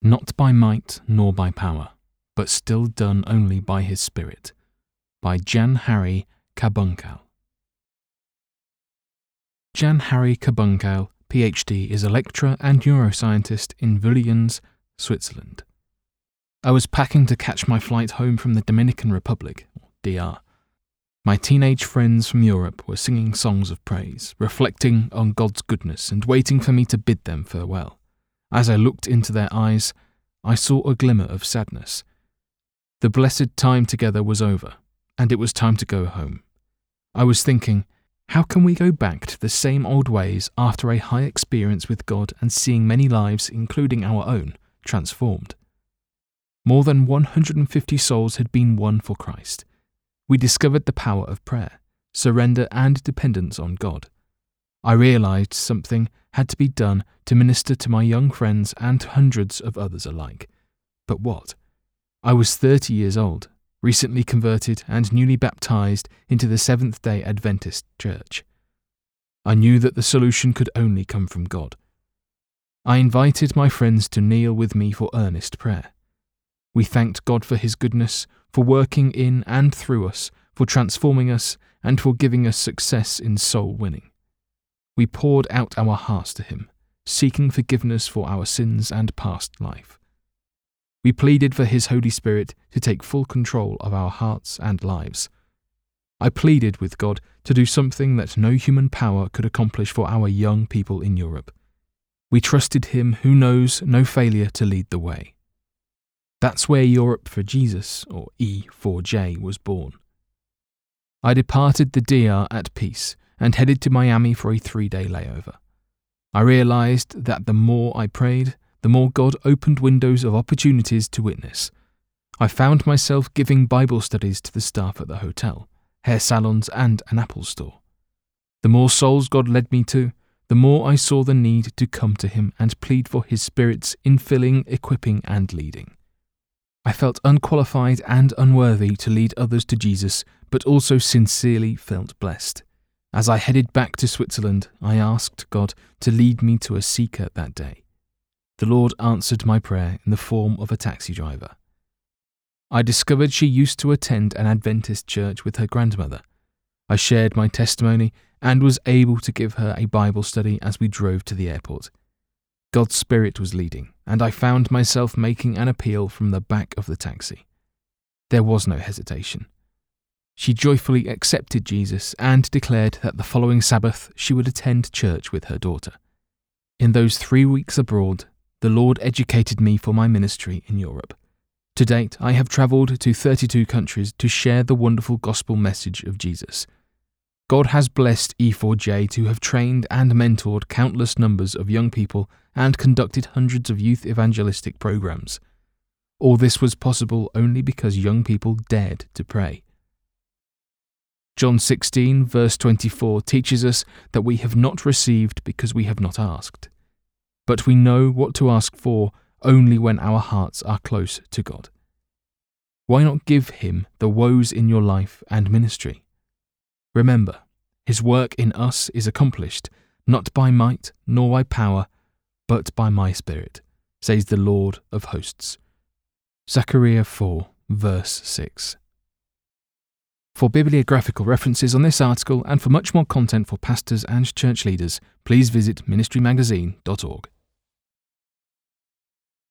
Not by might nor by power, but still done only by his Spirit. By Jan Harry Cabungcal. Jan Harry Cabungcal, PhD, is a lecturer and neuroscientist in Vulliens, Switzerland. I was packing to catch my flight home from the Dominican Republic, DR. My teenage friends from Europe were singing songs of praise, reflecting on God's goodness and waiting for me to bid them farewell. As I looked into their eyes, I saw a glimmer of sadness. The blessed time together was over, and it was time to go home. I was thinking, how can we go back to the same old ways after a high experience with God and seeing many lives, including our own, transformed? More than 150 souls had been won for Christ. We discovered the power of prayer, surrender, and dependence on God. I realized something had to be done to minister to my young friends and hundreds of others alike. But what? I was 30 years old, recently converted and newly baptized into the Seventh day Adventist Church. I knew that the solution could only come from God. I invited my friends to kneel with me for earnest prayer. We thanked God for His goodness, for working in and through us, for transforming us, and for giving us success in soul winning. We poured out our hearts to Him, seeking forgiveness for our sins and past life. We pleaded for His Holy Spirit to take full control of our hearts and lives. I pleaded with God to do something that no human power could accomplish for our young people in Europe. We trusted Him who knows no failure to lead the way. That's where Europe for Jesus, or E4J, was born. I departed the DR at peace and headed to Miami for a three day layover. I realized that the more I prayed, the more God opened windows of opportunities to witness. I found myself giving Bible studies to the staff at the hotel, hair salons, and an Apple store. The more souls God led me to, the more I saw the need to come to Him and plead for His Spirit's infilling, equipping, and leading. I felt unqualified and unworthy to lead others to Jesus, but also sincerely felt blessed. As I headed back to Switzerland, I asked God to lead me to a seeker that day. The Lord answered my prayer in the form of a taxi driver. I discovered she used to attend an Adventist church with her grandmother. I shared my testimony and was able to give her a Bible study as we drove to the airport. God's Spirit was leading, and I found myself making an appeal from the back of the taxi. There was no hesitation. She joyfully accepted Jesus and declared that the following Sabbath she would attend church with her daughter. In those three weeks abroad, the Lord educated me for my ministry in Europe. To date, I have travelled to 32 countries to share the wonderful gospel message of Jesus. God has blessed E4J to have trained and mentored countless numbers of young people and conducted hundreds of youth evangelistic programs. All this was possible only because young people dared to pray. John 16, verse 24, teaches us that we have not received because we have not asked. But we know what to ask for only when our hearts are close to God. Why not give Him the woes in your life and ministry? Remember, his work in us is accomplished, not by might nor by power, but by my Spirit, says the Lord of hosts. Zechariah 4, verse 6. For bibliographical references on this article and for much more content for pastors and church leaders, please visit ministrymagazine.org.